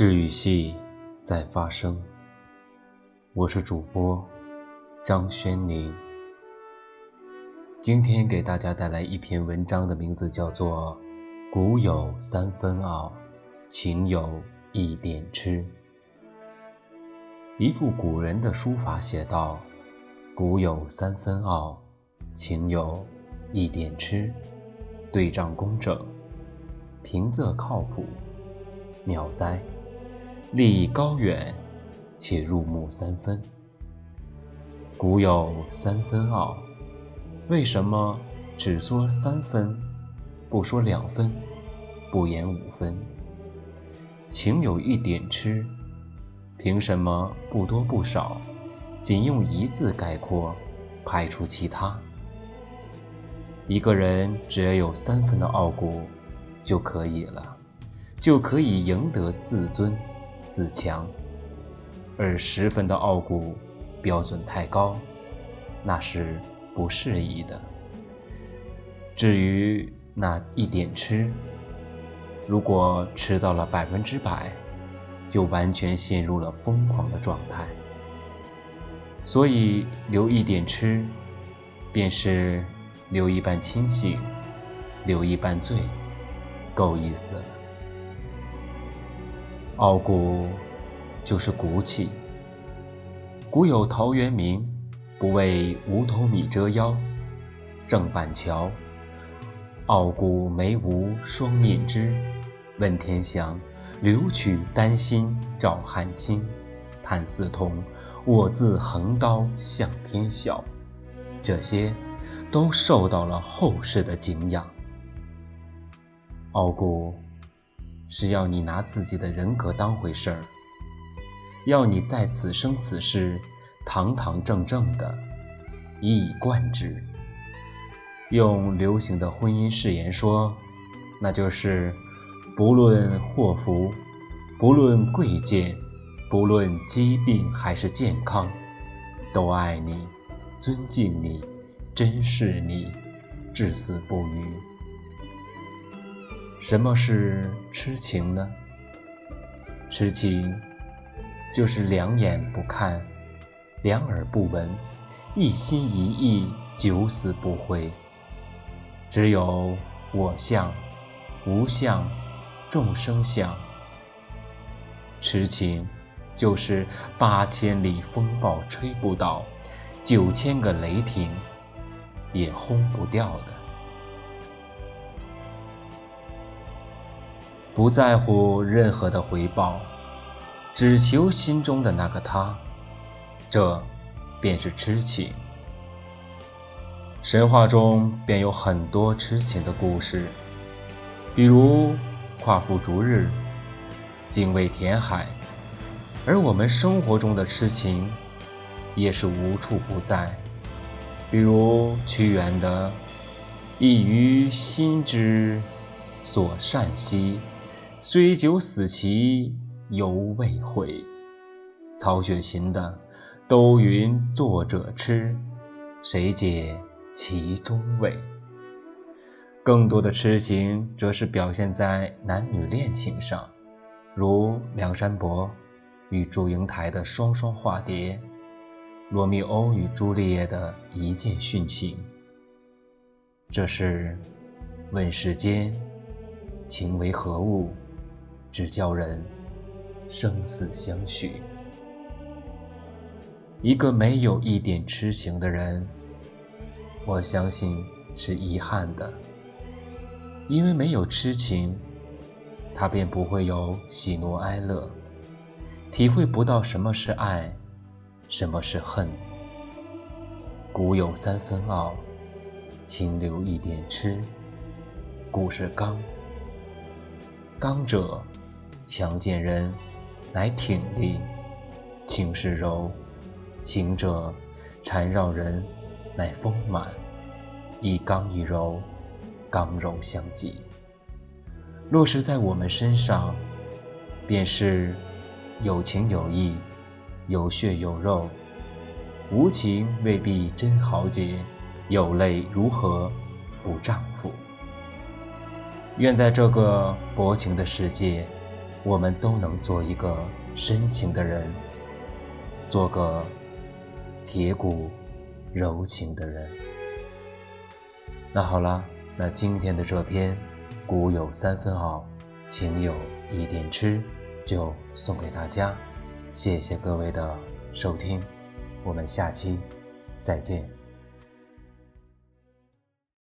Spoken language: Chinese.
治愈系在发生，我是主播张轩宁。今天给大家带来一篇文章，的名字叫做《古有三分傲，情有一点痴》。一副古人的书法写道：“古有三分傲，情有一点痴。”对仗工整，平仄靠谱，妙哉！立意高远，且入木三分。古有三分傲，为什么只说三分，不说两分，不言五分？情有一点痴，凭什么不多不少，仅用一字概括，排除其他？一个人只要有三分的傲骨就可以了，就可以赢得自尊。自强，而十分的傲骨标准太高，那是不适宜的。至于那一点痴，如果吃到了百分之百，就完全陷入了疯狂的状态。所以留一点痴，便是留一半清醒，留一半醉，够意思了。傲骨就是骨气。古有陶渊明不为五斗米折腰，郑板桥傲骨眉无双面枝，问天祥留取丹心照汗青，叹四通我自横刀向天笑。这些都受到了后世的敬仰。傲骨。是要你拿自己的人格当回事儿，要你在此生此世堂堂正正的一以贯之。用流行的婚姻誓言说，那就是不论祸福，不论贵贱，不论疾病还是健康，都爱你，尊敬你，珍视你，至死不渝。什么是痴情呢？痴情就是两眼不看，两耳不闻，一心一意，九死不悔。只有我相、无相、众生相。痴情就是八千里风暴吹不倒，九千个雷霆也轰不掉的。不在乎任何的回报，只求心中的那个他，这便是痴情。神话中便有很多痴情的故事，比如夸父逐日、精卫填海，而我们生活中的痴情也是无处不在，比如屈原的“一于心之所善兮”。虽久死其犹未悔。曹雪芹的“都云作者痴，谁解其中味？”更多的痴情则是表现在男女恋情上，如梁山伯与祝英台的双双化蝶，罗密欧与朱丽叶的一见殉情。这是问世间情为何物？只叫人生死相许。一个没有一点痴情的人，我相信是遗憾的，因为没有痴情，他便不会有喜怒哀乐，体会不到什么是爱，什么是恨。古有三分傲，情留一点痴。古是刚，刚者。强健人，乃挺立；情是柔，情者缠绕人，乃丰满。一刚一柔，刚柔相济。落实在我们身上，便是有情有义，有血有肉。无情未必真豪杰，有泪如何不丈夫？愿在这个薄情的世界。我们都能做一个深情的人，做个铁骨柔情的人。那好了，那今天的这篇“古有三分好，情有一点痴”就送给大家，谢谢各位的收听，我们下期再见。